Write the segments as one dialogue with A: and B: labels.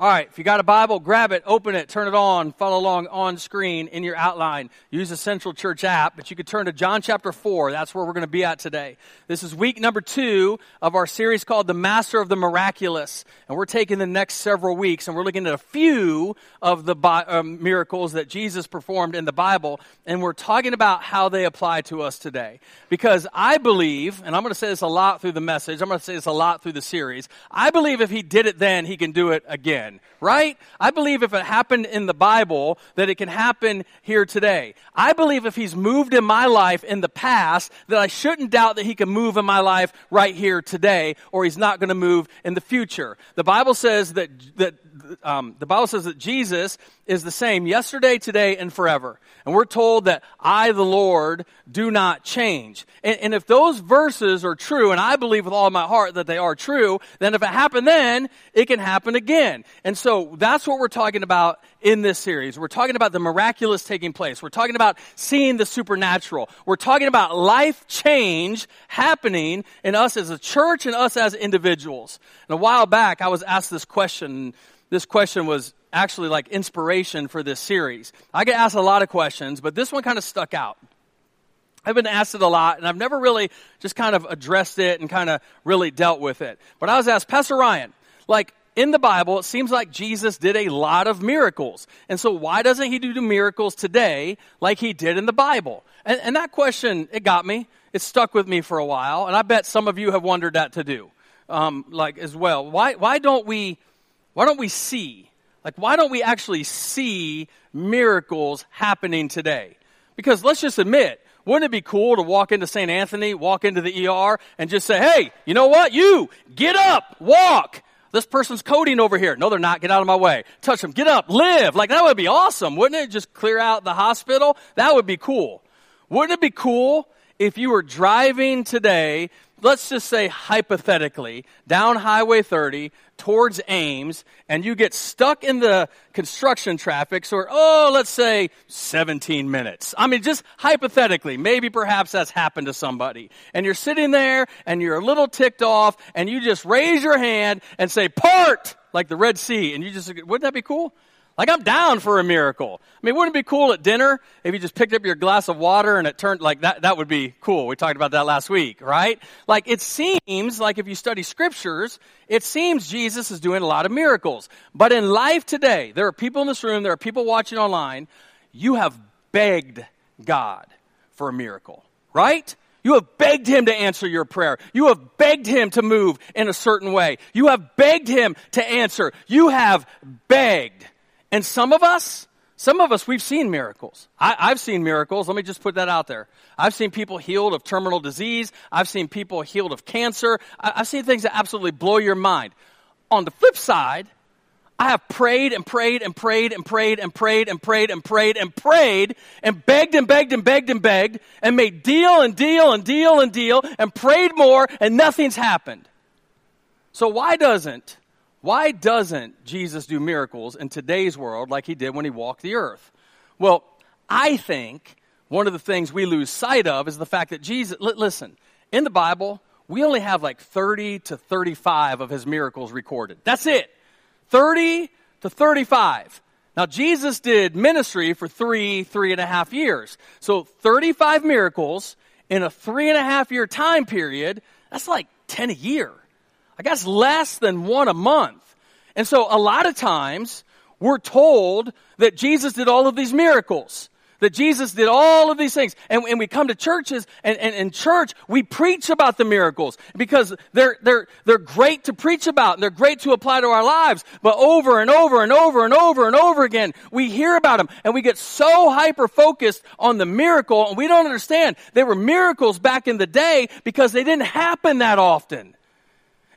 A: All right, if you got a Bible, grab it, open it, turn it on, follow along on screen in your outline. Use the Central Church app, but you could turn to John chapter 4. That's where we're going to be at today. This is week number two of our series called The Master of the Miraculous. And we're taking the next several weeks and we're looking at a few of the um, miracles that Jesus performed in the Bible. And we're talking about how they apply to us today. Because I believe, and I'm going to say this a lot through the message, I'm going to say this a lot through the series. I believe if he did it then, he can do it again right? I believe if it happened in the Bible, that it can happen here today. I believe if he's moved in my life in the past, that I shouldn't doubt that he can move in my life right here today, or he's not going to move in the future. The Bible says that, that um, the Bible says that Jesus is the same yesterday, today, and forever. And we're told that I, the Lord, do not change. And, and if those verses are true, and I believe with all my heart that they are true, then if it happened then, it can happen again. And so that's what we're talking about in this series. We're talking about the miraculous taking place. We're talking about seeing the supernatural. We're talking about life change happening in us as a church and us as individuals. And a while back, I was asked this question. This question was actually like inspiration for this series. I get asked a lot of questions, but this one kind of stuck out. I've been asked it a lot, and I've never really just kind of addressed it and kind of really dealt with it. But I was asked, Pastor Ryan, like in the Bible, it seems like Jesus did a lot of miracles. And so why doesn't he do miracles today like he did in the Bible? And, and that question, it got me. It stuck with me for a while, and I bet some of you have wondered that to do, um, like as well. Why, why don't we, why don't we see like, why don't we actually see miracles happening today? Because let's just admit, wouldn't it be cool to walk into St. Anthony, walk into the ER, and just say, hey, you know what? You, get up, walk. This person's coding over here. No, they're not. Get out of my way. Touch them. Get up. Live. Like, that would be awesome, wouldn't it? Just clear out the hospital. That would be cool. Wouldn't it be cool if you were driving today let's just say hypothetically, down Highway 30 towards Ames, and you get stuck in the construction traffic so oh, let's say 17 minutes. I mean, just hypothetically, maybe perhaps that's happened to somebody. And you're sitting there and you're a little ticked off, and you just raise your hand and say, part! Like the Red Sea. And you just, wouldn't that be cool? Like, I'm down for a miracle. I mean, wouldn't it be cool at dinner if you just picked up your glass of water and it turned like that? That would be cool. We talked about that last week, right? Like, it seems like if you study scriptures, it seems Jesus is doing a lot of miracles. But in life today, there are people in this room, there are people watching online, you have begged God for a miracle, right? You have begged him to answer your prayer. You have begged him to move in a certain way. You have begged him to answer. You have begged. And some of us, some of us, we've seen miracles. I, have seen miracles. Let me just put that out there. I've seen people healed of terminal disease. I've seen people healed of cancer. I, I've seen things that absolutely blow your mind. On the flip side, I have prayed and prayed and prayed and prayed and prayed and prayed and prayed and prayed and begged and begged and begged and begged and made deal and deal and deal and deal and prayed more and nothing's happened. So why doesn't why doesn't Jesus do miracles in today's world like he did when he walked the earth? Well, I think one of the things we lose sight of is the fact that Jesus, listen, in the Bible, we only have like 30 to 35 of his miracles recorded. That's it. 30 to 35. Now, Jesus did ministry for three, three and a half years. So 35 miracles in a three and a half year time period, that's like 10 a year. I guess less than one a month. And so a lot of times we're told that Jesus did all of these miracles. That Jesus did all of these things. And, and we come to churches and, and in church, we preach about the miracles because they're, they're, they're great to preach about and they're great to apply to our lives. But over and over and over and over and over again, we hear about them and we get so hyper focused on the miracle and we don't understand they were miracles back in the day because they didn't happen that often.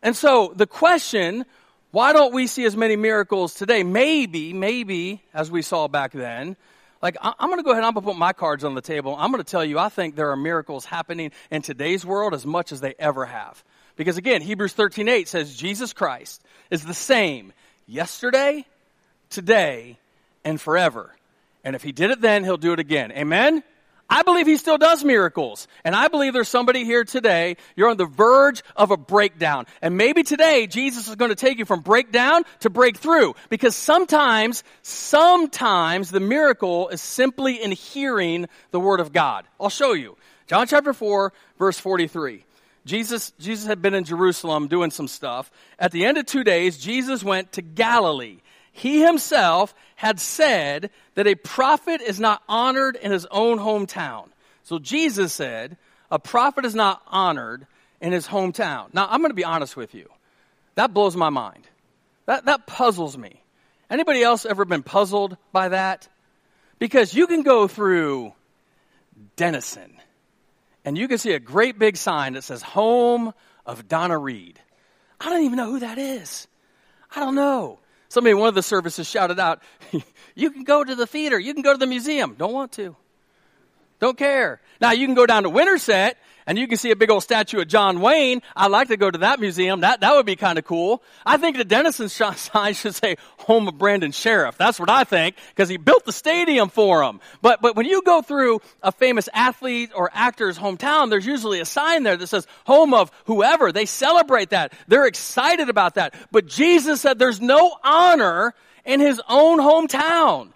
A: And so the question, why don't we see as many miracles today? Maybe, maybe, as we saw back then. Like, I'm going to go ahead and I'm going to put my cards on the table. I'm going to tell you, I think there are miracles happening in today's world as much as they ever have. Because again, Hebrews 13:8 says Jesus Christ is the same yesterday, today, and forever. And if he did it then, he'll do it again. Amen? I believe he still does miracles. And I believe there's somebody here today, you're on the verge of a breakdown. And maybe today Jesus is going to take you from breakdown to breakthrough. Because sometimes, sometimes the miracle is simply in hearing the word of God. I'll show you. John chapter 4, verse 43. Jesus, Jesus had been in Jerusalem doing some stuff. At the end of two days, Jesus went to Galilee he himself had said that a prophet is not honored in his own hometown. So Jesus said, a prophet is not honored in his hometown. Now, I'm going to be honest with you. That blows my mind. That, that puzzles me. Anybody else ever been puzzled by that? Because you can go through Denison and you can see a great big sign that says home of Donna Reed. I don't even know who that is. I don't know. Somebody in one of the services shouted out, You can go to the theater, you can go to the museum. Don't want to. Don't care. Now you can go down to Winterset and you can see a big old statue of John Wayne. I'd like to go to that museum. That, that would be kind of cool. I think the Denison sign should say home of Brandon Scherff. That's what I think because he built the stadium for him. But, but when you go through a famous athlete or actor's hometown, there's usually a sign there that says home of whoever. They celebrate that. They're excited about that. But Jesus said there's no honor in his own hometown.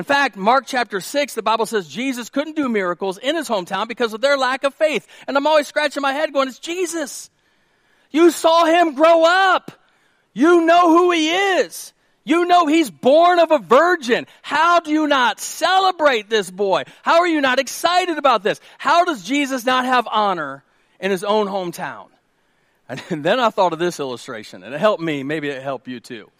A: In fact, Mark chapter 6, the Bible says Jesus couldn't do miracles in his hometown because of their lack of faith. And I'm always scratching my head going, it's Jesus. You saw him grow up. You know who he is. You know he's born of a virgin. How do you not celebrate this boy? How are you not excited about this? How does Jesus not have honor in his own hometown? And then I thought of this illustration, and it helped me. Maybe it helped you too.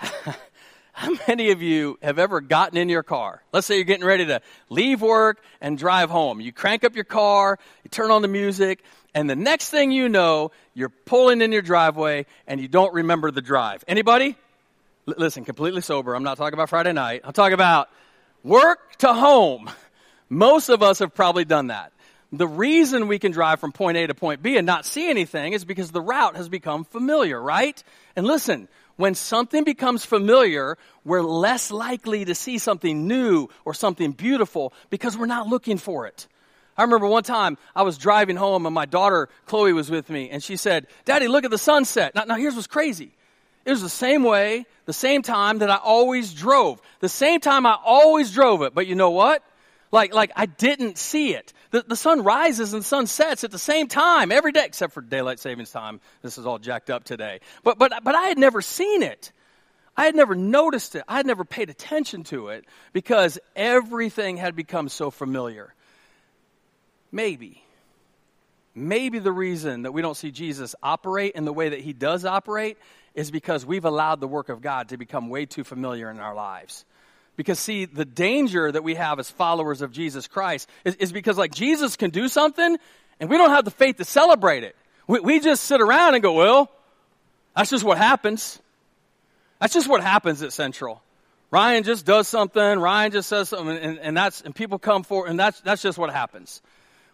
A: How many of you have ever gotten in your car? Let's say you're getting ready to leave work and drive home. You crank up your car, you turn on the music, and the next thing you know, you're pulling in your driveway and you don't remember the drive. Anybody? L- listen, completely sober. I'm not talking about Friday night. I'm talking about work to home. Most of us have probably done that. The reason we can drive from point A to point B and not see anything is because the route has become familiar, right? And listen, when something becomes familiar, we're less likely to see something new or something beautiful because we're not looking for it. I remember one time I was driving home and my daughter Chloe was with me and she said, Daddy, look at the sunset. Now, now here's what's crazy. It was the same way, the same time that I always drove. The same time I always drove it. But you know what? Like, like I didn't see it. The, the sun rises and the sun sets at the same time every day, except for daylight savings time. This is all jacked up today. But, but, but I had never seen it. I had never noticed it. I had never paid attention to it because everything had become so familiar. Maybe, maybe the reason that we don't see Jesus operate in the way that he does operate is because we've allowed the work of God to become way too familiar in our lives. Because, see, the danger that we have as followers of Jesus Christ is, is, because, like, Jesus can do something, and we don't have the faith to celebrate it. We, we just sit around and go, well, that's just what happens. That's just what happens at Central. Ryan just does something, Ryan just says something, and, and that's, and people come forward, and that's, that's just what happens.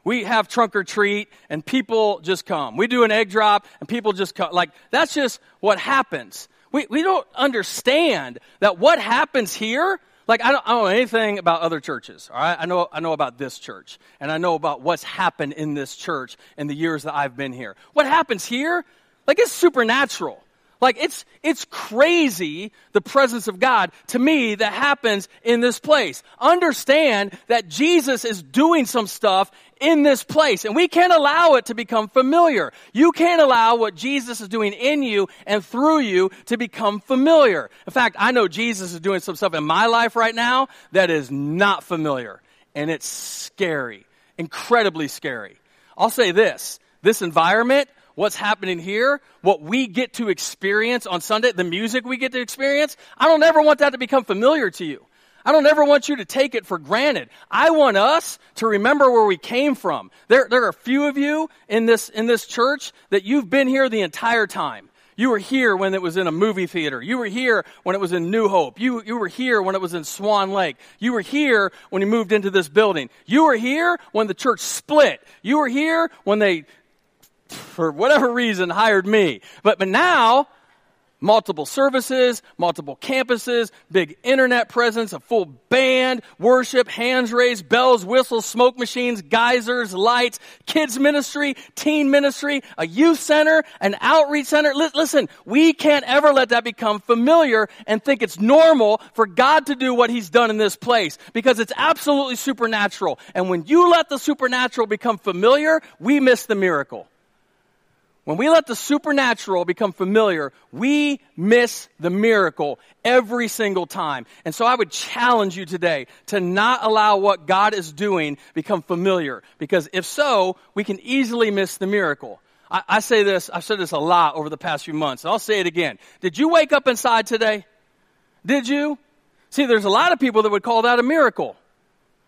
A: We have trunk or treat, and people just come. We do an egg drop, and people just come. Like, that's just what happens. We, we don't understand that what happens here like I don't, I don't, know anything about other churches. All right, I know I know about this church, and I know about what's happened in this church in the years that I've been here. What happens here, like it's supernatural. Like it's, it's crazy the presence of God to me that happens in this place. Understand that Jesus is doing some stuff in this place and we can't allow it to become familiar. You can't allow what Jesus is doing in you and through you to become familiar. In fact, I know Jesus is doing some stuff in my life right now that is not familiar and it's scary, incredibly scary. I'll say this, this environment what's happening here, what we get to experience on Sunday, the music we get to experience, I don't ever want that to become familiar to you. I don't ever want you to take it for granted. I want us to remember where we came from. There, there are a few of you in this, in this church that you've been here the entire time. You were here when it was in a movie theater. You were here when it was in New Hope. You, you were here when it was in Swan Lake. You were here when you moved into this building. You were here when the church split. You were here when they for whatever reason, hired me. But, but now, multiple services, multiple campuses, big internet presence, a full band, worship, hands raised, bells, whistles, smoke machines, geysers, lights, kids ministry, teen ministry, a youth center, an outreach center. listen, we can't ever let that become familiar and think it's normal for God to do what he's done in this place because it's absolutely supernatural. And when you let the supernatural become familiar, we miss the miracle. When we let the supernatural become familiar, we miss the miracle every single time. And so I would challenge you today to not allow what God is doing become familiar, because if so, we can easily miss the miracle. I, I say this, I've said this a lot over the past few months, and I'll say it again. Did you wake up inside today? Did you? See, there's a lot of people that would call that a miracle.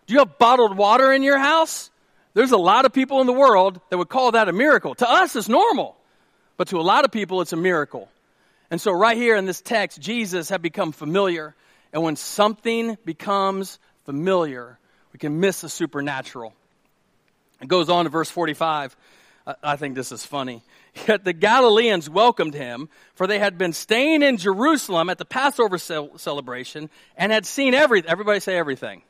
A: Do you have bottled water in your house? There's a lot of people in the world that would call that a miracle. To us, it's normal. But to a lot of people, it's a miracle. And so, right here in this text, Jesus had become familiar. And when something becomes familiar, we can miss the supernatural. It goes on to verse 45. I think this is funny. Yet the Galileans welcomed him, for they had been staying in Jerusalem at the Passover celebration and had seen everything. Everybody say everything.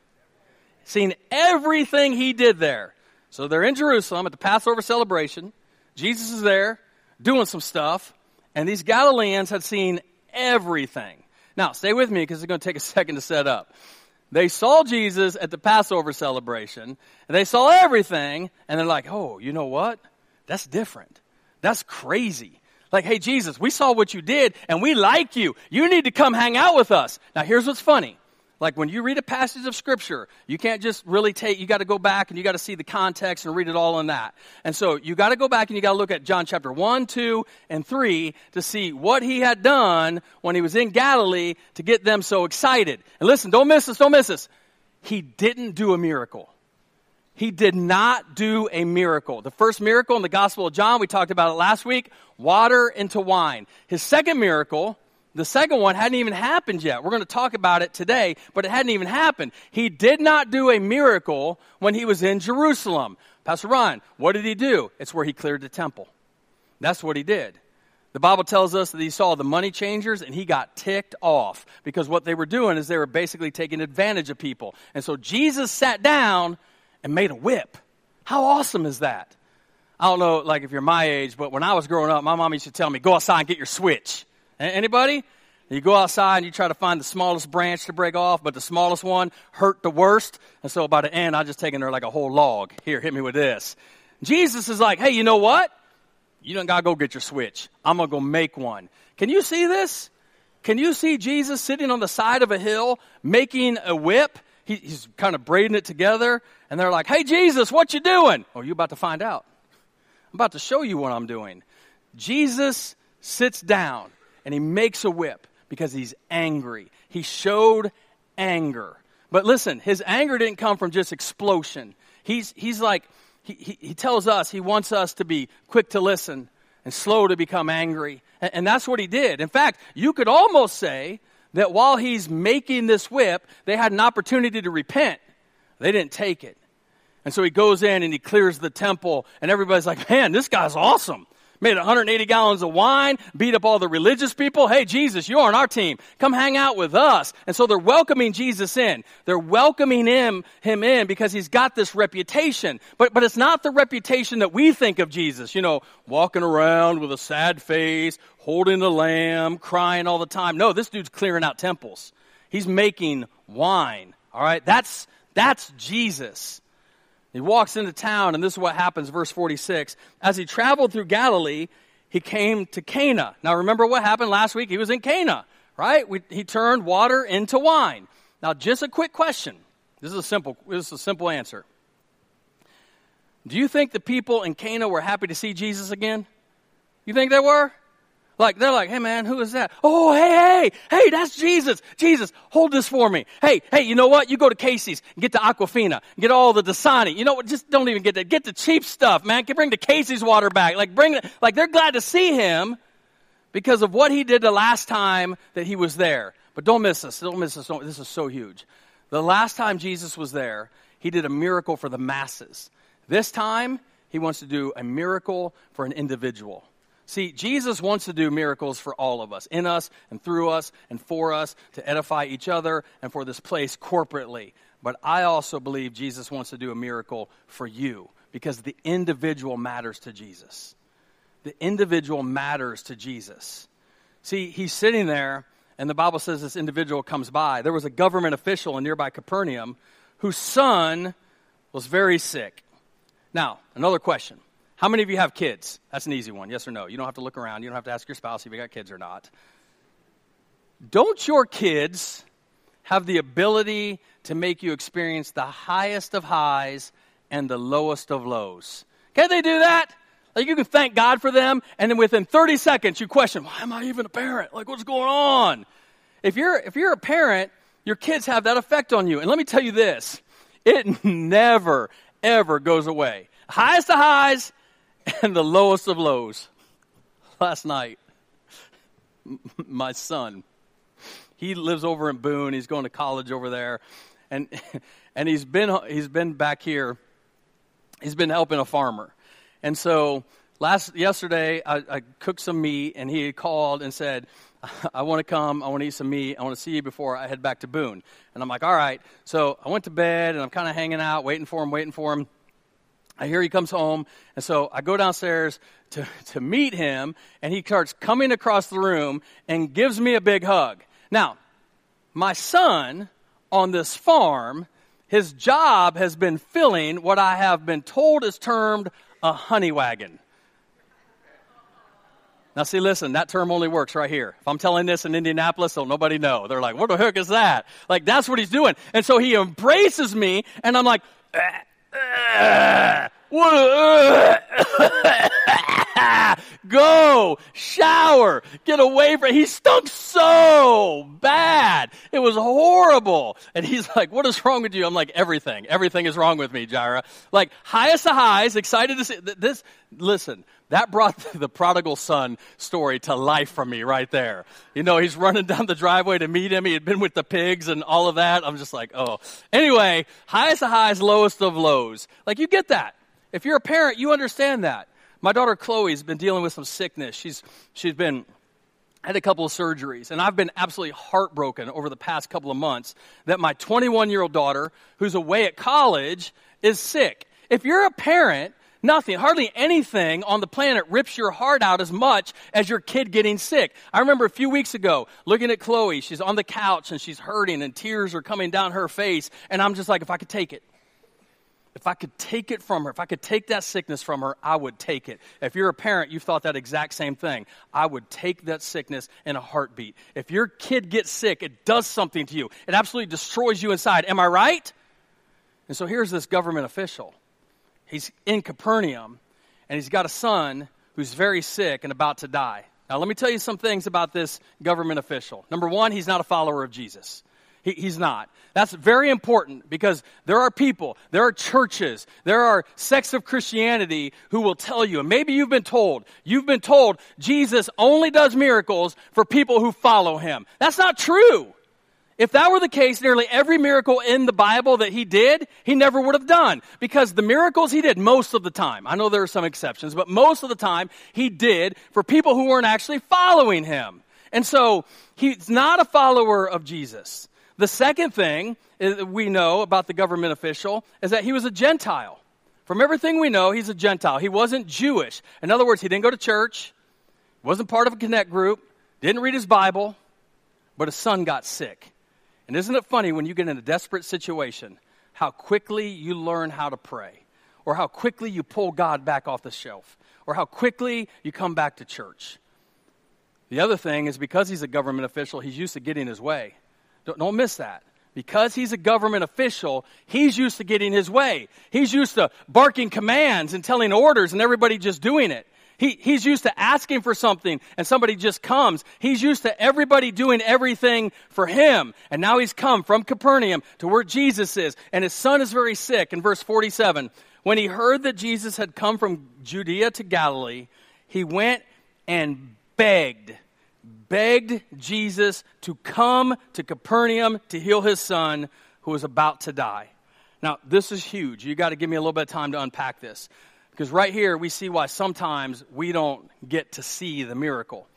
A: Seen everything he did there. So they're in Jerusalem at the Passover celebration. Jesus is there doing some stuff, and these Galileans had seen everything. Now, stay with me because it's going to take a second to set up. They saw Jesus at the Passover celebration, and they saw everything, and they're like, oh, you know what? That's different. That's crazy. Like, hey, Jesus, we saw what you did, and we like you. You need to come hang out with us. Now, here's what's funny like when you read a passage of scripture, you can't just really take, you got to go back and you got to see the context and read it all in that. And so you got to go back and you got to look at John chapter 1, 2, and 3 to see what he had done when he was in Galilee to get them so excited. And listen, don't miss this, don't miss this. He didn't do a miracle. He did not do a miracle. The first miracle in the Gospel of John, we talked about it last week, water into wine. His second miracle, the second one hadn't even happened yet. We're going to talk about it today, but it hadn't even happened. He did not do a miracle when he was in Jerusalem. Pastor Ron, what did he do? It's where he cleared the temple. That's what he did. The Bible tells us that he saw the money changers and he got ticked off because what they were doing is they were basically taking advantage of people. And so Jesus sat down and made a whip. How awesome is that? I don't know, like if you're my age, but when I was growing up, my mom used to tell me, go outside and get your switch. Anybody? You go outside and you try to find the smallest branch to break off, but the smallest one hurt the worst. And so by the end, I just taken there like a whole log. Here, hit me with this. Jesus is like, hey, you know what? You don't gotta go get your switch. I'm gonna go make one. Can you see this? Can you see Jesus sitting on the side of a hill making a whip? He, he's kind of braiding it together, and they're like, "Hey, Jesus, what you doing?" Oh, you about to find out. I'm about to show you what I'm doing. Jesus sits down and he makes a whip because he's angry. He showed anger. But listen, his anger didn't come from just explosion. He's, he's like, he, he, he tells us he wants us to be quick to listen and slow to become angry. And, and that's what he did. In fact, you could almost say that while he's making this whip, they had an opportunity to repent. They didn't take it. And so he goes in and he clears the temple, and everybody's like, man, this guy's awesome made 180 gallons of wine, beat up all the religious people. Hey, Jesus, you're on our team. Come hang out with us. And so they're welcoming Jesus in. They're welcoming him, him in because he's got this reputation. But, but it's not the reputation that we think of Jesus, you know, walking around with a sad face, holding the lamb, crying all the time. No, this dude's clearing out temples. He's making wine. All right. That's, that's Jesus. He walks into town, and this is what happens, verse 46. As he traveled through Galilee, he came to Cana. Now, remember what happened last week? He was in Cana, right? We, he turned water into wine. Now, just a quick question. This is a simple, this is a simple answer. Do you think the people in Cana were happy to see Jesus again? You think they were? Like, they're like, hey man, who is that? Oh, hey, hey, hey, that's Jesus. Jesus, hold this for me. Hey, hey, you know what? You go to Casey's, get the Aquafina, get all the Dasani. You know what? Just don't even get that. Get the cheap stuff, man. Bring the Casey's water back. Like, bring, like, they're glad to see him because of what he did the last time that he was there. But don't miss this. Don't miss this. Don't, this is so huge. The last time Jesus was there, he did a miracle for the masses. This time, he wants to do a miracle for an individual. See, Jesus wants to do miracles for all of us, in us and through us and for us, to edify each other and for this place corporately. But I also believe Jesus wants to do a miracle for you because the individual matters to Jesus. The individual matters to Jesus. See, he's sitting there, and the Bible says this individual comes by. There was a government official in nearby Capernaum whose son was very sick. Now, another question how many of you have kids? That's an easy one. Yes or no? You don't have to look around. You don't have to ask your spouse if you got kids or not. Don't your kids have the ability to make you experience the highest of highs and the lowest of lows? Can they do that? Like you can thank God for them, and then within 30 seconds you question, why am I even a parent? Like what's going on? If you're if you're a parent, your kids have that effect on you. And let me tell you this, it never, ever goes away. Highest of highs and the lowest of lows. Last night, my son, he lives over in Boone. He's going to college over there, and and he's been he's been back here. He's been helping a farmer, and so last yesterday I, I cooked some meat, and he called and said, I want to come. I want to eat some meat. I want to see you before I head back to Boone. And I'm like, all right. So I went to bed and I'm kind of hanging out, waiting for him, waiting for him. I hear he comes home, and so I go downstairs to, to meet him, and he starts coming across the room and gives me a big hug. Now, my son on this farm, his job has been filling what I have been told is termed a honey wagon. Now, see, listen, that term only works right here. If I'm telling this in Indianapolis, so nobody know. They're like, what the heck is that? Like, that's what he's doing. And so he embraces me, and I'm like, a, go! Shower! Get away from he stunk so bad! It was horrible! And he's like what is wrong with you? I'm like everything. Everything is wrong with me Jira like highest of highs excited to see this listen that brought the prodigal son story to life for me right there. You know, he's running down the driveway to meet him. He had been with the pigs and all of that. I'm just like, oh. Anyway, highest of highs, lowest of lows. Like, you get that. If you're a parent, you understand that. My daughter Chloe's been dealing with some sickness. She's, she's been had a couple of surgeries, and I've been absolutely heartbroken over the past couple of months that my 21 year old daughter, who's away at college, is sick. If you're a parent, Nothing, hardly anything on the planet rips your heart out as much as your kid getting sick. I remember a few weeks ago looking at Chloe. She's on the couch and she's hurting and tears are coming down her face. And I'm just like, if I could take it, if I could take it from her, if I could take that sickness from her, I would take it. If you're a parent, you've thought that exact same thing. I would take that sickness in a heartbeat. If your kid gets sick, it does something to you. It absolutely destroys you inside. Am I right? And so here's this government official He's in Capernaum, and he's got a son who's very sick and about to die. Now, let me tell you some things about this government official. Number one, he's not a follower of Jesus. He, he's not. That's very important because there are people, there are churches, there are sects of Christianity who will tell you, and maybe you've been told, you've been told Jesus only does miracles for people who follow him. That's not true. If that were the case, nearly every miracle in the Bible that he did, he never would have done. Because the miracles he did most of the time, I know there are some exceptions, but most of the time he did for people who weren't actually following him. And so he's not a follower of Jesus. The second thing eh, we know about the government official is that he was a Gentile. From everything we know, he's a Gentile. He wasn't Jewish. In other words, he didn't go to church, wasn't part of a connect group, didn't read his Bible, but his son got sick. And isn't it funny when you get in a desperate situation, how quickly you learn how to pray, or how quickly you pull God back off the shelf, or how quickly you come back to church? The other thing is because he's a government official, he's used to getting his way. Don't, don't miss that. Because he's a government official, he's used to getting his way. He's used to barking commands and telling orders and everybody just doing it. He, he's used to asking for something and somebody just comes. He's used to everybody doing everything for him. And now he's come from Capernaum to where Jesus is. And his son is very sick. In verse 47, when he heard that Jesus had come from Judea to Galilee, he went and begged, begged Jesus to come to Capernaum to heal his son who was about to die. Now, this is huge. You got to give me a little bit of time to unpack this. Because right here, we see why sometimes we don't get to see the miracle.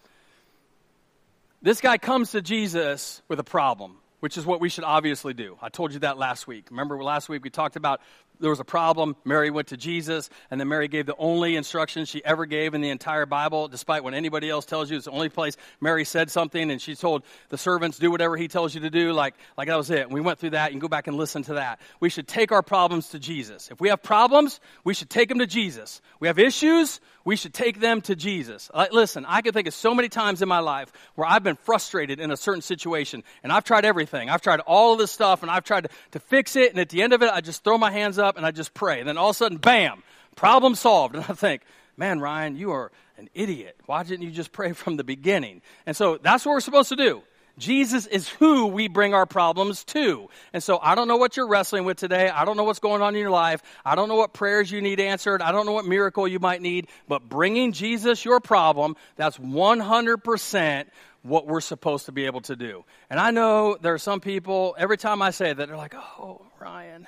A: This guy comes to Jesus with a problem, which is what we should obviously do. I told you that last week. Remember last week we talked about there was a problem. Mary went to Jesus, and then Mary gave the only instruction she ever gave in the entire Bible, despite what anybody else tells you. It's the only place Mary said something, and she told the servants, do whatever he tells you to do. Like, like that was it. And we went through that. You can go back and listen to that. We should take our problems to Jesus. If we have problems, we should take them to Jesus. We have issues, we should take them to Jesus. Like, listen, I can think of so many times in my life where I've been frustrated in a certain situation, and I've tried everything. I've tried all of this stuff, and I've tried to, to fix it, and at the end of it, I just throw my hands up and I just pray. And then all of a sudden, bam, problem solved. And I think, man, Ryan, you are an idiot. Why didn't you just pray from the beginning? And so that's what we're supposed to do. Jesus is who we bring our problems to. And so I don't know what you're wrestling with today. I don't know what's going on in your life. I don't know what prayers you need answered. I don't know what miracle you might need. But bringing Jesus your problem, that's 100% what we're supposed to be able to do. And I know there are some people, every time I say that, they're like, oh, Ryan.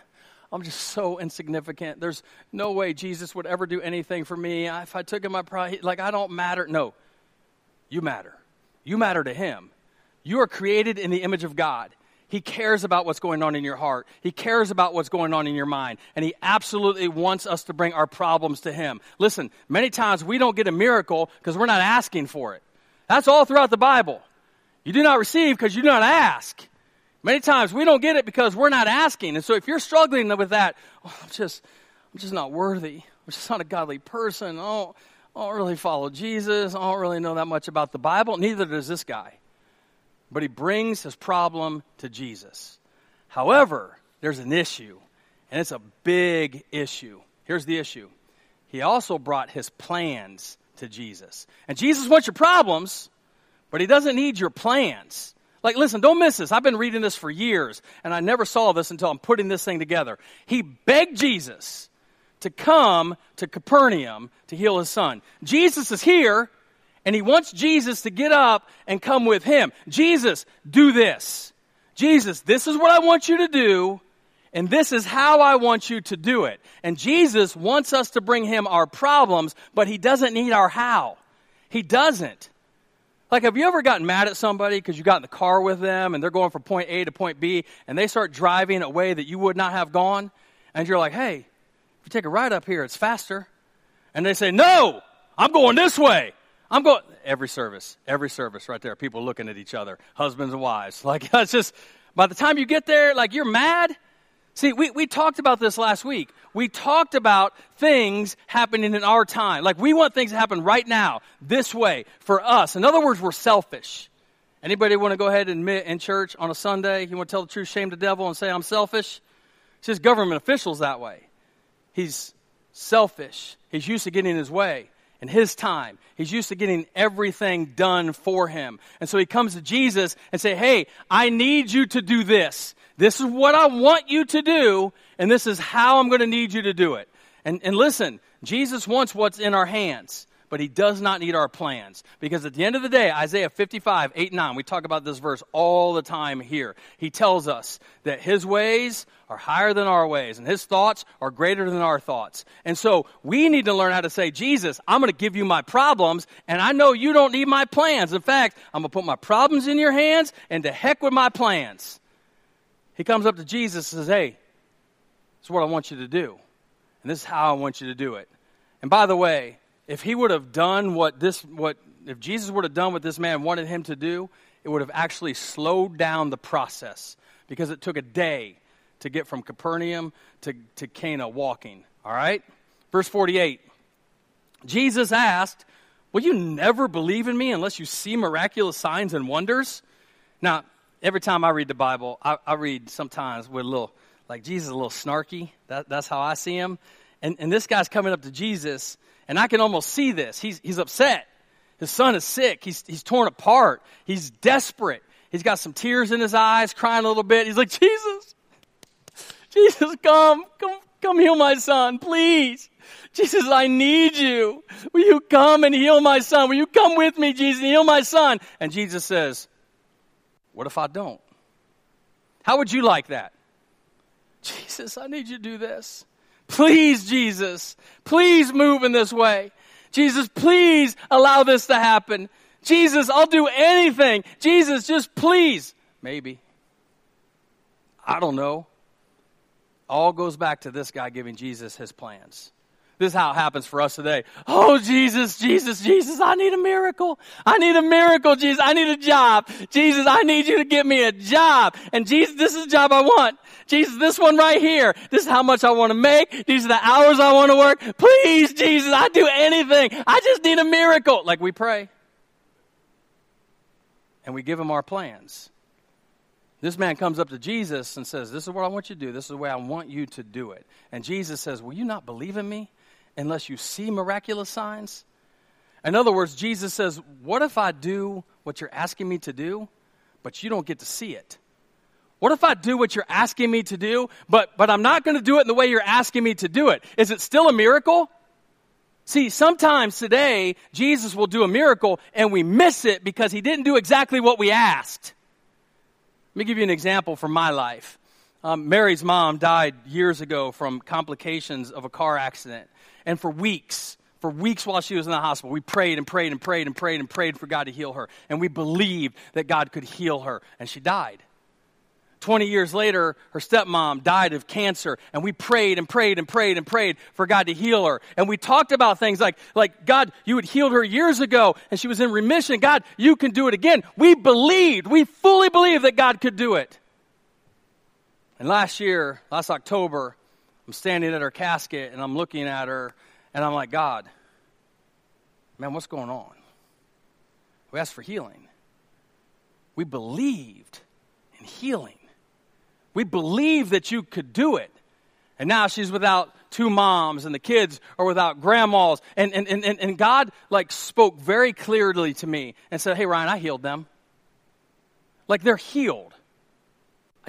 A: I'm just so insignificant. There's no way Jesus would ever do anything for me. If I took him my pride, like I don't matter. No, you matter. You matter to him. You are created in the image of God. He cares about what's going on in your heart. He cares about what's going on in your mind. And He absolutely wants us to bring our problems to Him. Listen, many times we don't get a miracle because we're not asking for it. That's all throughout the Bible. You do not receive because you do not ask. Many times we don't get it because we're not asking. And so if you're struggling with that, oh, I'm just, I'm just not worthy. I'm just not a godly person. Oh, I don't really follow Jesus. I don't really know that much about the Bible. Neither does this guy but he brings his problem to Jesus. However, there's an issue, and it's a big issue. Here's the issue he also brought his plans to Jesus. And Jesus wants your problems, but he doesn't need your plans. Like, listen, don't miss this. I've been reading this for years, and I never saw this until I'm putting this thing together. He begged Jesus to come to Capernaum to heal his son. Jesus is here, and he wants Jesus to get up and come with him. Jesus, do this. Jesus, this is what I want you to do, and this is how I want you to do it. And Jesus wants us to bring him our problems, but he doesn't need our how. He doesn't. Like, have you ever gotten mad at somebody because you got in the car with them and they're going from point A to point B and they start driving a way that you would not have gone? And you're like, hey, if you take a ride up here, it's faster. And they say, no, I'm going this way. I'm going every service, every service right there. People looking at each other, husbands and wives. Like it's just by the time you get there, like you're mad. See, we, we talked about this last week. We talked about things happening in our time. Like we want things to happen right now, this way, for us. In other words, we're selfish. Anybody want to go ahead and admit in church on a Sunday, you want to tell the truth, shame the devil, and say I'm selfish? It's just government officials that way. He's selfish. He's used to getting his way in his time. He's used to getting everything done for him. And so he comes to Jesus and say, "Hey, I need you to do this. This is what I want you to do, and this is how I'm going to need you to do it." And and listen, Jesus wants what's in our hands but he does not need our plans. Because at the end of the day, Isaiah 55, 8 9, we talk about this verse all the time here. He tells us that his ways are higher than our ways, and his thoughts are greater than our thoughts. And so we need to learn how to say, Jesus, I'm going to give you my problems, and I know you don't need my plans. In fact, I'm going to put my problems in your hands, and to heck with my plans. He comes up to Jesus and says, Hey, this is what I want you to do, and this is how I want you to do it. And by the way, if he would have done what this, what, if Jesus would have done what this man wanted him to do, it would have actually slowed down the process because it took a day to get from Capernaum to, to Cana walking. All right? Verse 48. Jesus asked, Will you never believe in me unless you see miraculous signs and wonders? Now, every time I read the Bible, I, I read sometimes with a little, like Jesus is a little snarky. That, that's how I see him. And, and this guy's coming up to Jesus and I can almost see this. He's, he's upset. His son is sick. He's, he's torn apart. He's desperate. He's got some tears in his eyes, crying a little bit. He's like, Jesus, Jesus, come, come, come heal my son, please. Jesus, I need you. Will you come and heal my son? Will you come with me, Jesus, and heal my son? And Jesus says, What if I don't? How would you like that? Jesus, I need you to do this. Please, Jesus, please move in this way. Jesus, please allow this to happen. Jesus, I'll do anything. Jesus, just please. Maybe. I don't know. All goes back to this guy giving Jesus his plans. This is how it happens for us today. Oh, Jesus, Jesus, Jesus, I need a miracle. I need a miracle, Jesus. I need a job. Jesus, I need you to give me a job. And Jesus, this is the job I want. Jesus, this one right here. This is how much I want to make. These are the hours I want to work. Please, Jesus, I do anything. I just need a miracle. Like we pray. And we give him our plans. This man comes up to Jesus and says, This is what I want you to do. This is the way I want you to do it. And Jesus says, Will you not believe in me? Unless you see miraculous signs? In other words, Jesus says, What if I do what you're asking me to do, but you don't get to see it? What if I do what you're asking me to do, but, but I'm not going to do it in the way you're asking me to do it? Is it still a miracle? See, sometimes today, Jesus will do a miracle and we miss it because he didn't do exactly what we asked. Let me give you an example from my life. Um, Mary's mom died years ago from complications of a car accident. And for weeks, for weeks while she was in the hospital, we prayed and prayed and prayed and prayed and prayed for God to heal her. And we believed that God could heal her. And she died. 20 years later, her stepmom died of cancer, and we prayed and prayed and prayed and prayed for God to heal her. And we talked about things like, like, God, you had healed her years ago, and she was in remission. God, you can do it again. We believed, we fully believed that God could do it. And last year, last October, I'm standing at her casket and I'm looking at her and I'm like, God, man, what's going on? We asked for healing. We believed in healing. We believed that you could do it. And now she's without two moms and the kids are without grandmas. And, and, and, and God like spoke very clearly to me and said, Hey Ryan, I healed them. Like they're healed.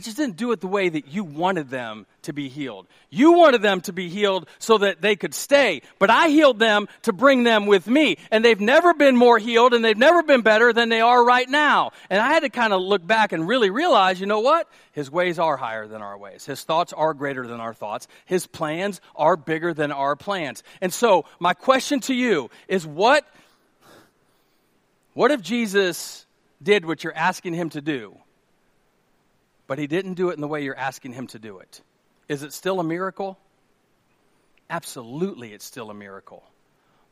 A: I just didn't do it the way that you wanted them to be healed. You wanted them to be healed so that they could stay, but I healed them to bring them with me. And they've never been more healed and they've never been better than they are right now. And I had to kind of look back and really realize, you know what? His ways are higher than our ways. His thoughts are greater than our thoughts. His plans are bigger than our plans. And so, my question to you is what what if Jesus did what you're asking him to do? But he didn't do it in the way you're asking him to do it. Is it still a miracle? Absolutely, it's still a miracle.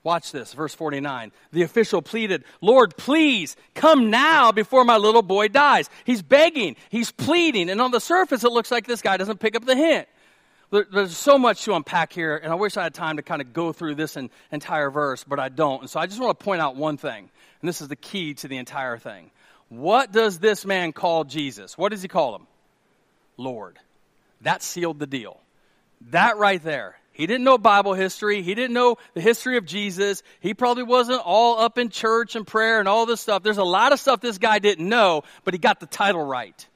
A: Watch this, verse 49. The official pleaded, Lord, please come now before my little boy dies. He's begging, he's pleading, and on the surface, it looks like this guy doesn't pick up the hint. There's so much to unpack here, and I wish I had time to kind of go through this entire verse, but I don't. And so I just want to point out one thing, and this is the key to the entire thing. What does this man call Jesus? What does he call him? Lord. That sealed the deal. That right there. He didn't know Bible history. He didn't know the history of Jesus. He probably wasn't all up in church and prayer and all this stuff. There's a lot of stuff this guy didn't know, but he got the title right.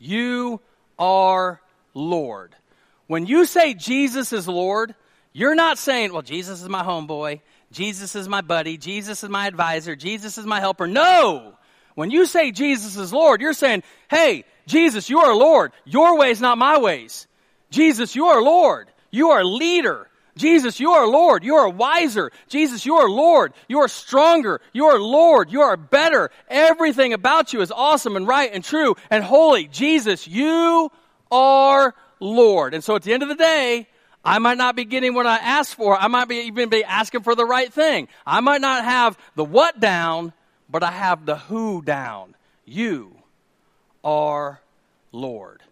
A: You are Lord. When you say Jesus is Lord, you're not saying, well, Jesus is my homeboy. Jesus is my buddy. Jesus is my advisor. Jesus is my helper. No! When you say Jesus is Lord, you're saying, hey, Jesus, you are Lord. Your ways, not my ways. Jesus, you are Lord. You are leader. Jesus, you are Lord. You are wiser. Jesus, you are Lord. You are stronger. You are Lord. You are better. Everything about you is awesome and right and true and holy. Jesus, you are Lord. And so at the end of the day, I might not be getting what I asked for. I might be even be asking for the right thing. I might not have the what down, but I have the who down. You are Lord.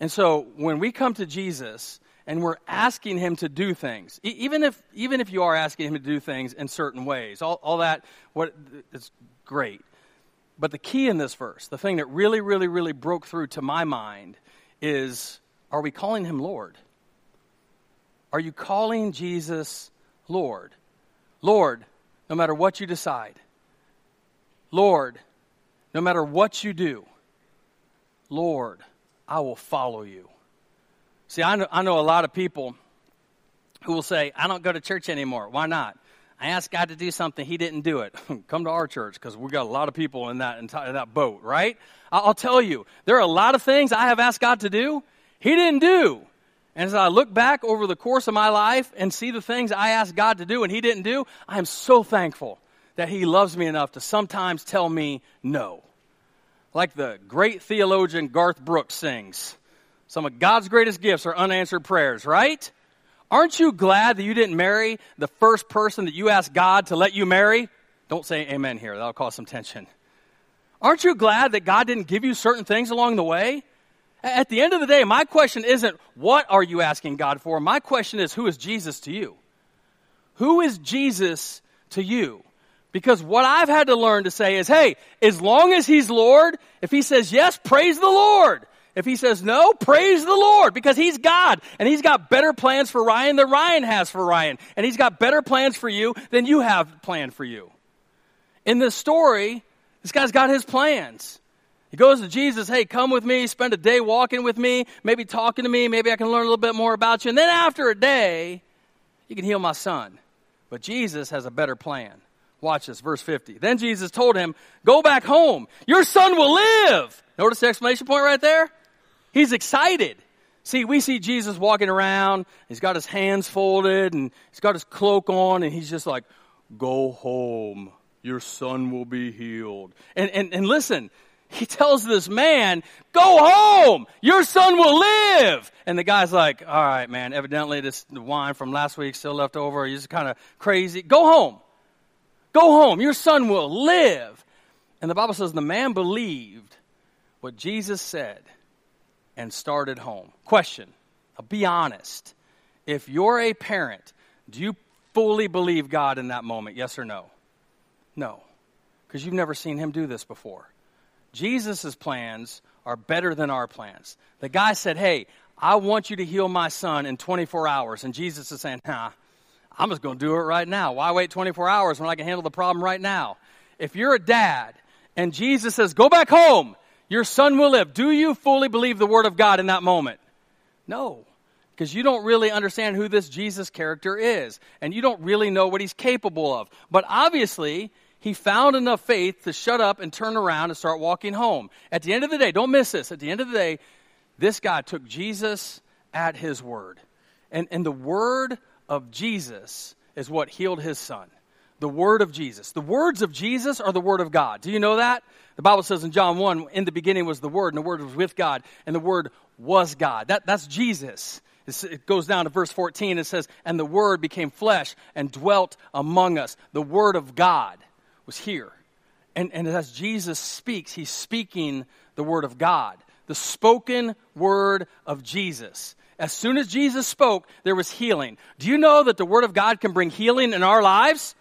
A: And so when we come to Jesus and we're asking him to do things, even if even if you are asking him to do things in certain ways, all, all that what is great. But the key in this verse, the thing that really, really, really broke through to my mind is are we calling him Lord? Are you calling Jesus Lord? Lord, no matter what you decide, Lord, no matter what you do, Lord, I will follow you. See, I know, I know a lot of people who will say, I don't go to church anymore. Why not? I asked God to do something, He didn't do it. Come to our church because we got a lot of people in that, in that boat, right? I'll tell you, there are a lot of things I have asked God to do, He didn't do. And as I look back over the course of my life and see the things I asked God to do and He didn't do, I am so thankful that He loves me enough to sometimes tell me no. Like the great theologian Garth Brooks sings, some of God's greatest gifts are unanswered prayers, right? Aren't you glad that you didn't marry the first person that you asked God to let you marry? Don't say amen here, that'll cause some tension. Aren't you glad that God didn't give you certain things along the way? At the end of the day, my question isn't what are you asking God for? My question is who is Jesus to you? Who is Jesus to you? Because what I've had to learn to say is, hey, as long as He's Lord, if He says yes, praise the Lord. If He says no, praise the Lord because He's God and He's got better plans for Ryan than Ryan has for Ryan. And He's got better plans for you than you have planned for you. In this story, this guy's got his plans. He goes to Jesus, hey, come with me, spend a day walking with me, maybe talking to me, maybe I can learn a little bit more about you. And then after a day, you can heal my son. But Jesus has a better plan. Watch this, verse 50. Then Jesus told him, Go back home. Your son will live. Notice the exclamation point right there? He's excited. See, we see Jesus walking around. He's got his hands folded and he's got his cloak on, and he's just like, Go home. Your son will be healed. And, and, and listen, he tells this man, Go home. Your son will live. And the guy's like, All right, man, evidently this wine from last week still left over. He's kind of crazy. Go home. Go home. Your son will live. And the Bible says the man believed what Jesus said and started home. Question I'll be honest. If you're a parent, do you fully believe God in that moment? Yes or no? No, because you've never seen him do this before. Jesus' plans are better than our plans. The guy said, Hey, I want you to heal my son in 24 hours. And Jesus is saying, Nah, I'm just going to do it right now. Why wait 24 hours when I can handle the problem right now? If you're a dad and Jesus says, Go back home, your son will live, do you fully believe the word of God in that moment? No, because you don't really understand who this Jesus character is, and you don't really know what he's capable of. But obviously, he found enough faith to shut up and turn around and start walking home. At the end of the day, don't miss this. At the end of the day, this guy took Jesus at his word. And, and the word of Jesus is what healed his son. The word of Jesus. The words of Jesus are the word of God. Do you know that? The Bible says in John 1, in the beginning was the word, and the word was with God, and the word was God. That, that's Jesus. It goes down to verse 14. It says, And the Word became flesh and dwelt among us. The Word of God was here. And, and as Jesus speaks, he's speaking the Word of God, the spoken Word of Jesus. As soon as Jesus spoke, there was healing. Do you know that the Word of God can bring healing in our lives?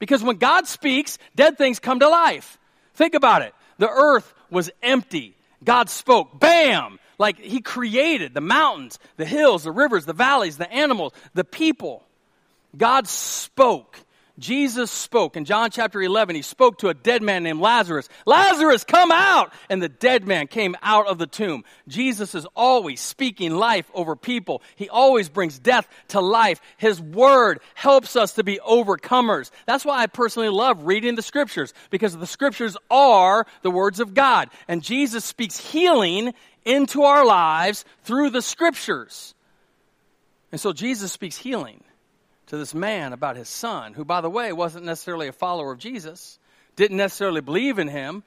A: Because when God speaks, dead things come to life. Think about it. The earth was empty. God spoke. Bam! Like He created the mountains, the hills, the rivers, the valleys, the animals, the people. God spoke. Jesus spoke in John chapter 11. He spoke to a dead man named Lazarus. Lazarus, come out! And the dead man came out of the tomb. Jesus is always speaking life over people. He always brings death to life. His word helps us to be overcomers. That's why I personally love reading the scriptures because the scriptures are the words of God. And Jesus speaks healing into our lives through the scriptures. And so Jesus speaks healing to this man about his son, who, by the way, wasn't necessarily a follower of Jesus, didn't necessarily believe in him.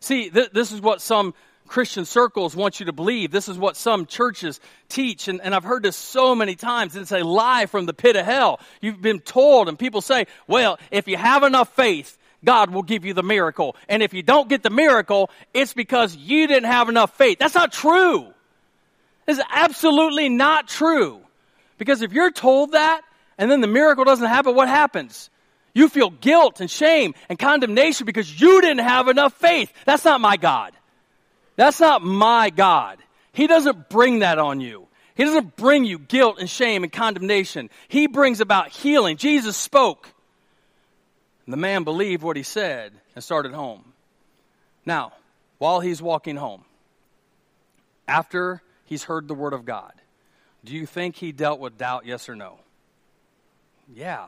A: See, th- this is what some Christian circles want you to believe. This is what some churches teach. And, and I've heard this so many times. It's a lie from the pit of hell. You've been told, and people say, well, if you have enough faith, God will give you the miracle. And if you don't get the miracle, it's because you didn't have enough faith. That's not true. It's absolutely not true. Because if you're told that, and then the miracle doesn't happen, what happens? You feel guilt and shame and condemnation because you didn't have enough faith. That's not my God. That's not my God. He doesn't bring that on you. He doesn't bring you guilt and shame and condemnation. He brings about healing. Jesus spoke. And the man believed what he said and started home. Now, while he's walking home, after he's heard the word of God, do you think he dealt with doubt, yes or no? Yeah.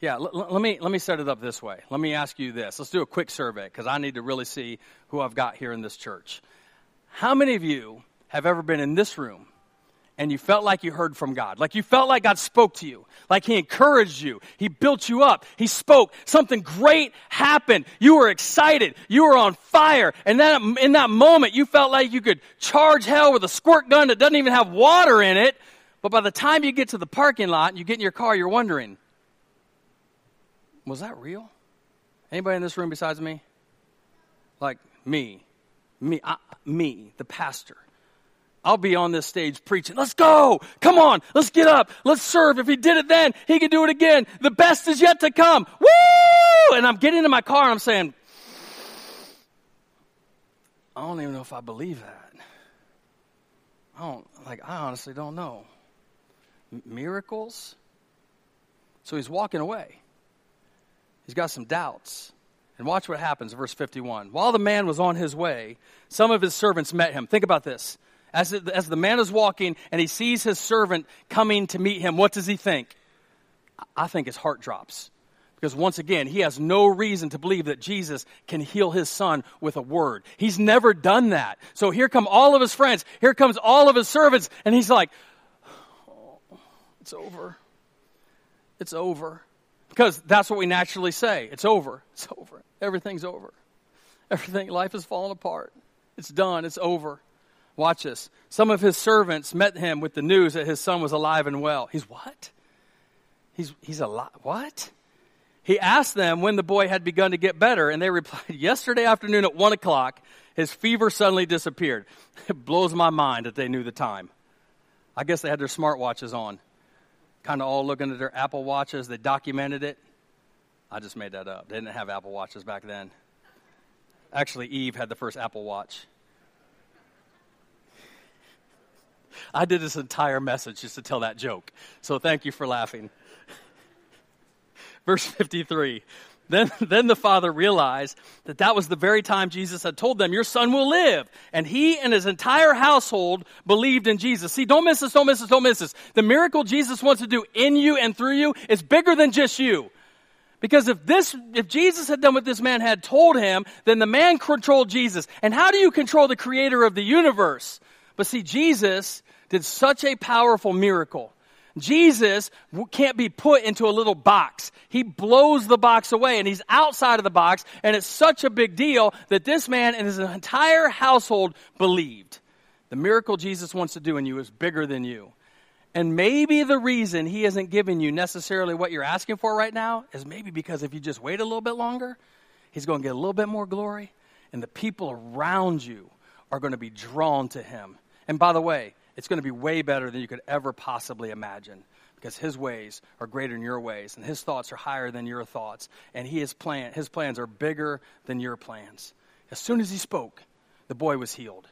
A: Yeah, l- l- let, me, let me set it up this way. Let me ask you this. Let's do a quick survey because I need to really see who I've got here in this church. How many of you have ever been in this room and you felt like you heard from God. Like you felt like God spoke to you. Like He encouraged you. He built you up. He spoke. Something great happened. You were excited. You were on fire. And then in that moment, you felt like you could charge hell with a squirt gun that doesn't even have water in it. But by the time you get to the parking lot and you get in your car, you're wondering, was that real? Anybody in this room besides me? Like me. Me, I, me, the pastor. I'll be on this stage preaching. Let's go. Come on. Let's get up. Let's serve. If he did it then, he can do it again. The best is yet to come. Woo! And I'm getting in my car and I'm saying, I don't even know if I believe that. I don't, like, I honestly don't know. Miracles? So he's walking away. He's got some doubts. And watch what happens, verse 51. While the man was on his way, some of his servants met him. Think about this. As, it, as the man is walking and he sees his servant coming to meet him, what does he think? I think his heart drops. Because once again, he has no reason to believe that Jesus can heal his son with a word. He's never done that. So here come all of his friends. Here comes all of his servants. And he's like, it's over. It's over. Because that's what we naturally say. It's over. It's over. Everything's over. Everything, life is falling apart. It's done. It's over. Watch this. Some of his servants met him with the news that his son was alive and well. He's what? He's, he's alive. What? He asked them when the boy had begun to get better, and they replied, Yesterday afternoon at 1 o'clock, his fever suddenly disappeared. It blows my mind that they knew the time. I guess they had their smartwatches on, kind of all looking at their Apple Watches. They documented it. I just made that up. They didn't have Apple Watches back then. Actually, Eve had the first Apple Watch. I did this entire message just to tell that joke. So thank you for laughing. Verse 53. Then, then the father realized that that was the very time Jesus had told them, Your son will live. And he and his entire household believed in Jesus. See, don't miss this, don't miss this, don't miss this. The miracle Jesus wants to do in you and through you is bigger than just you. Because if this, if Jesus had done what this man had told him, then the man controlled Jesus. And how do you control the creator of the universe? But see, Jesus did such a powerful miracle. Jesus can't be put into a little box. He blows the box away and he's outside of the box and it's such a big deal that this man and his entire household believed. The miracle Jesus wants to do in you is bigger than you. And maybe the reason he isn't giving you necessarily what you're asking for right now is maybe because if you just wait a little bit longer, he's going to get a little bit more glory and the people around you are going to be drawn to him. And by the way, it's going to be way better than you could ever possibly imagine because his ways are greater than your ways and his thoughts are higher than your thoughts and he his plan his plans are bigger than your plans. As soon as he spoke the boy was healed.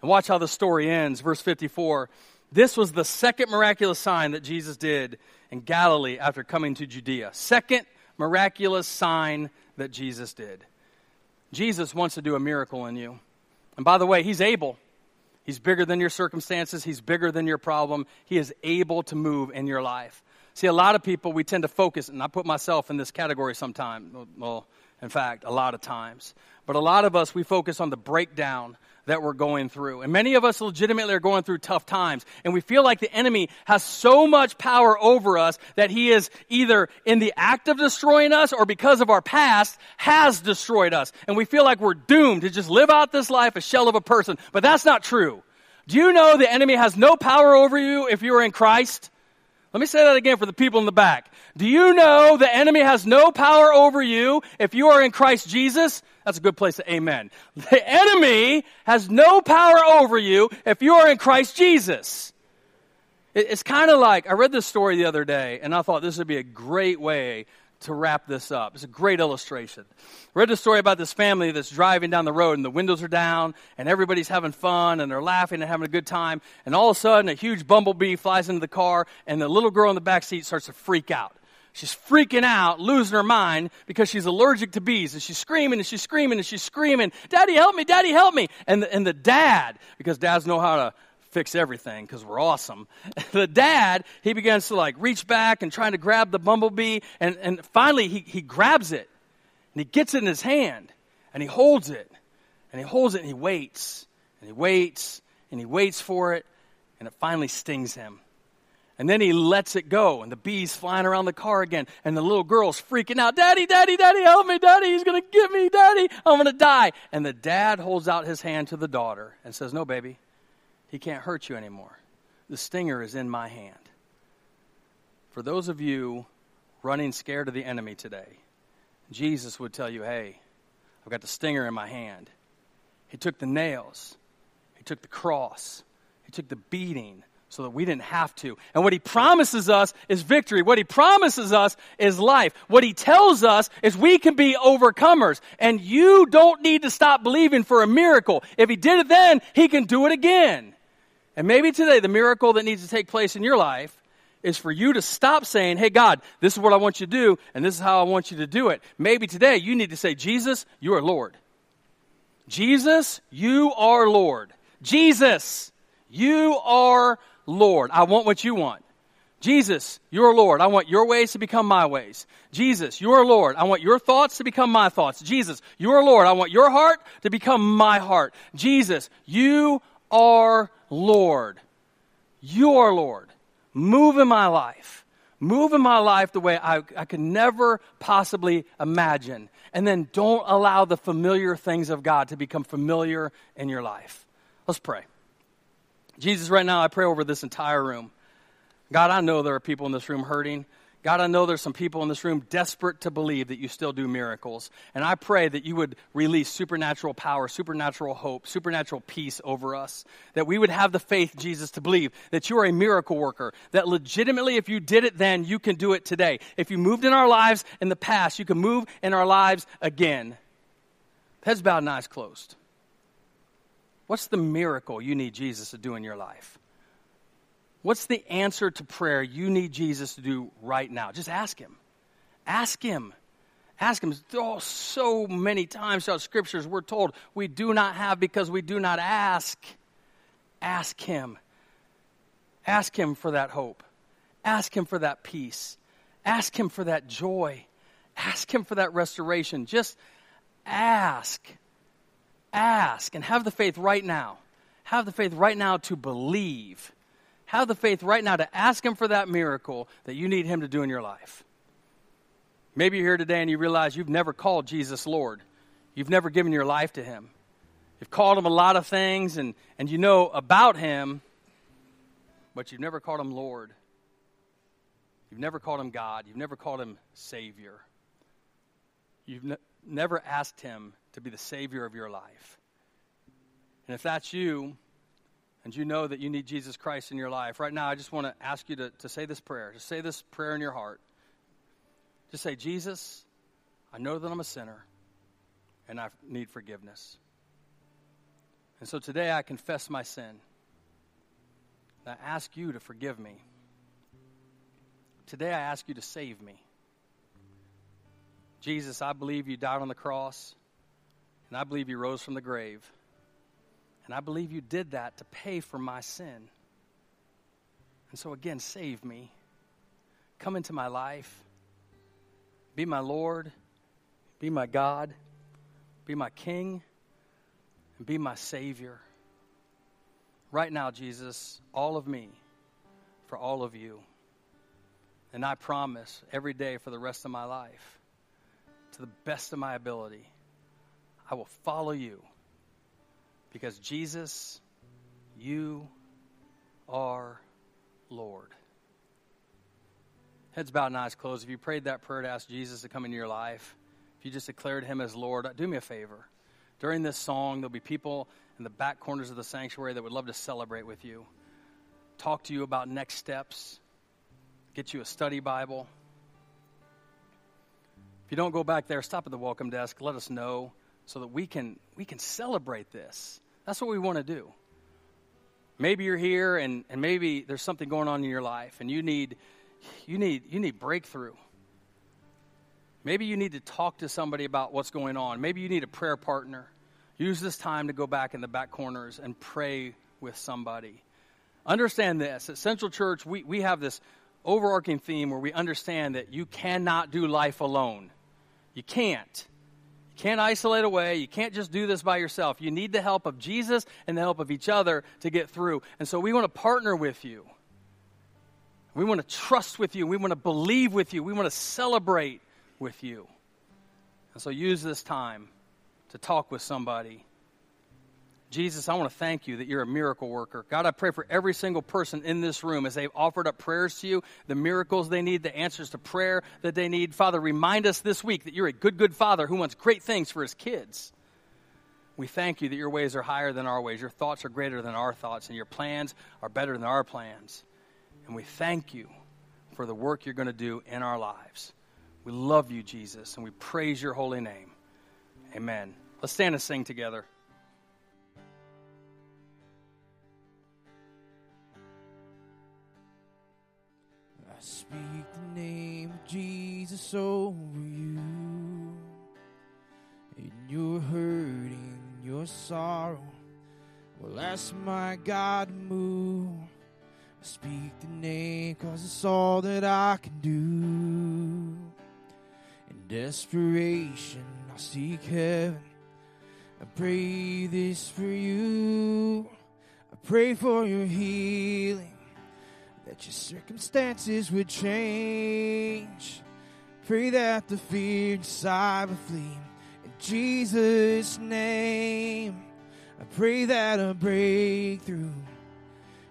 A: And watch how the story ends. Verse 54 this was the second miraculous sign that jesus did in galilee after coming to judea. Second miraculous sign that jesus did. Jesus wants to do a miracle in you. And by the way he's able He's bigger than your circumstances. He's bigger than your problem. He is able to move in your life. See, a lot of people, we tend to focus, and I put myself in this category sometimes. Well, in fact, a lot of times. But a lot of us, we focus on the breakdown that we're going through. And many of us legitimately are going through tough times. And we feel like the enemy has so much power over us that he is either in the act of destroying us or because of our past has destroyed us. And we feel like we're doomed to just live out this life a shell of a person. But that's not true. Do you know the enemy has no power over you if you are in Christ? Let me say that again for the people in the back. Do you know the enemy has no power over you if you are in Christ Jesus? That's a good place to amen. The enemy has no power over you if you are in Christ Jesus. It's kind of like, I read this story the other day, and I thought this would be a great way to wrap this up. It's a great illustration. I read a story about this family that's driving down the road and the windows are down and everybody's having fun and they're laughing and having a good time. And all of a sudden, a huge bumblebee flies into the car and the little girl in the back seat starts to freak out. She's freaking out, losing her mind because she's allergic to bees. And she's screaming and she's screaming and she's screaming, Daddy, help me, Daddy, help me. And the, and the dad, because dads know how to fix everything because we're awesome. the dad, he begins to like reach back and trying to grab the bumblebee. And, and finally, he, he grabs it and he gets it in his hand and he holds it and he holds it and he waits and he waits and he waits for it. and it finally stings him. And then he lets it go, and the bee's flying around the car again, and the little girl's freaking out, Daddy, Daddy, Daddy, help me, Daddy, he's gonna get me, Daddy, I'm gonna die. And the dad holds out his hand to the daughter and says, No, baby, he can't hurt you anymore. The stinger is in my hand. For those of you running scared of the enemy today, Jesus would tell you, Hey, I've got the stinger in my hand. He took the nails, He took the cross, He took the beating so that we didn't have to. And what He promises us is victory. What He promises us is life. What He tells us is we can be overcomers. And you don't need to stop believing for a miracle. If He did it then, He can do it again. And maybe today, the miracle that needs to take place in your life is for you to stop saying, Hey, God, this is what I want you to do, and this is how I want you to do it. Maybe today you need to say, Jesus, you are Lord. Jesus, you are Lord. Jesus, you are Lord. I want what you want. Jesus, you're Lord. I want your ways to become my ways. Jesus, you're Lord. I want your thoughts to become my thoughts. Jesus, you're Lord. I want your heart to become my heart. Jesus, you are Lord. You are Lord. Move in my life. Move in my life the way I, I could never possibly imagine. And then don't allow the familiar things of God to become familiar in your life. Let's pray. Jesus, right now, I pray over this entire room. God, I know there are people in this room hurting. God, I know there's some people in this room desperate to believe that you still do miracles. And I pray that you would release supernatural power, supernatural hope, supernatural peace over us. That we would have the faith, Jesus, to believe that you are a miracle worker. That legitimately, if you did it then, you can do it today. If you moved in our lives in the past, you can move in our lives again. Heads bowed and eyes closed. What's the miracle you need Jesus to do in your life? What's the answer to prayer you need Jesus to do right now? Just ask Him. Ask Him. Ask Him. Oh, so many times throughout Scriptures, we're told we do not have because we do not ask. Ask Him. Ask Him for that hope. Ask Him for that peace. Ask Him for that joy. Ask Him for that restoration. Just ask. Ask and have the faith right now. Have the faith right now to believe have the faith right now to ask Him for that miracle that you need Him to do in your life. Maybe you're here today and you realize you've never called Jesus Lord. You've never given your life to Him. You've called Him a lot of things and, and you know about Him, but you've never called Him Lord. You've never called Him God. You've never called Him Savior. You've ne- never asked Him to be the Savior of your life. And if that's you, and you know that you need Jesus Christ in your life, right now I just want to ask you to, to say this prayer. Just say this prayer in your heart. Just say, Jesus, I know that I'm a sinner and I need forgiveness. And so today I confess my sin. And I ask you to forgive me. Today I ask you to save me. Jesus, I believe you died on the cross, and I believe you rose from the grave. And I believe you did that to pay for my sin. And so, again, save me. Come into my life. Be my Lord. Be my God. Be my King. And be my Savior. Right now, Jesus, all of me for all of you. And I promise every day for the rest of my life, to the best of my ability, I will follow you because Jesus, you are Lord. Heads bowed and eyes closed. If you prayed that prayer to ask Jesus to come into your life, if you just declared him as Lord, do me a favor. During this song, there'll be people in the back corners of the sanctuary that would love to celebrate with you, talk to you about next steps, get you a study Bible. You don't go back there, stop at the welcome desk. Let us know so that we can we can celebrate this. That's what we want to do. Maybe you're here and, and maybe there's something going on in your life and you need you need you need breakthrough. Maybe you need to talk to somebody about what's going on. Maybe you need a prayer partner. Use this time to go back in the back corners and pray with somebody. Understand this at Central Church, we, we have this overarching theme where we understand that you cannot do life alone. You can't. You can't isolate away. You can't just do this by yourself. You need the help of Jesus and the help of each other to get through. And so we want to partner with you. We want to trust with you. We want to believe with you. We want to celebrate with you. And so use this time to talk with somebody. Jesus, I want to thank you that you're a miracle worker. God, I pray for every single person in this room as they've offered up prayers to you, the miracles they need, the answers to prayer that they need. Father, remind us this week that you're a good, good father who wants great things for his kids. We thank you that your ways are higher than our ways, your thoughts are greater than our thoughts, and your plans are better than our plans. And we thank you for the work you're going to do in our lives. We love you, Jesus, and we praise your holy name. Amen. Let's stand and sing together.
B: Speak the name of Jesus over you. In your hurting, your sorrow, well, ask my God to move. I speak the name cause it's all that I can do. In desperation, I seek heaven. I pray this for you. I pray for your healing that your circumstances would change. Pray that the fear inside would flee. In Jesus' name, I pray that a breakthrough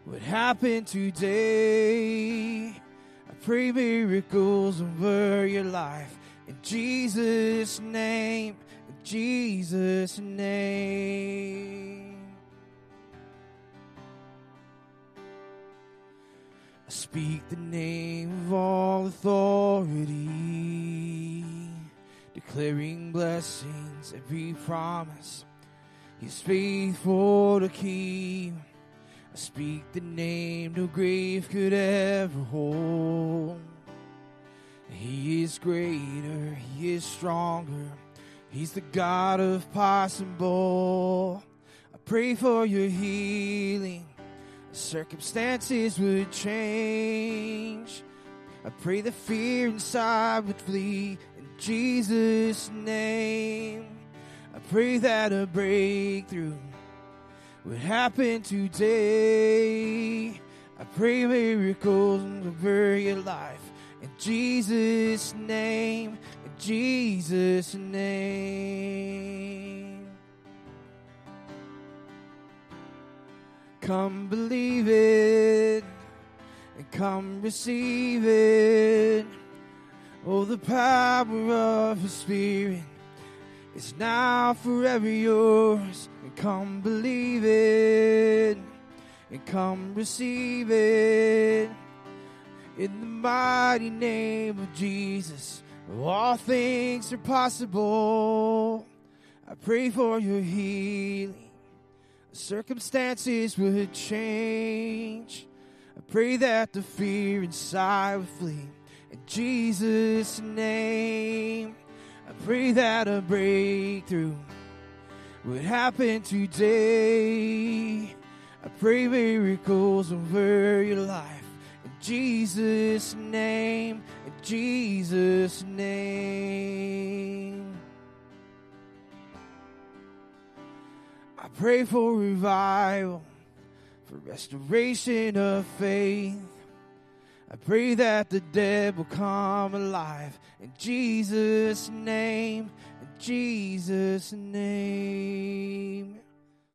B: would happen today. I pray miracles over your life. In Jesus' name, in Jesus' name. Speak the name of all authority, declaring blessings, every promise. He's faithful to keep. I speak the name no grave could ever hold. He is greater, He is stronger. He's the God of possible. I pray for your healing circumstances would change. I pray the fear inside would flee in Jesus' name. I pray that a breakthrough would happen today. I pray miracles over your life in Jesus' name. In Jesus' name. Come believe it and come receive it. Oh, the power of His Spirit is now forever yours. And come believe it and come receive it. In the mighty name of Jesus, all things are possible. I pray for your healing circumstances would change. I pray that the fear inside would flee. In Jesus' name, I pray that a breakthrough would happen today. I pray miracles over your life. In Jesus' name, in Jesus' name. Pray for revival, for restoration of faith. I pray that the dead will come alive in Jesus' name, in Jesus' name.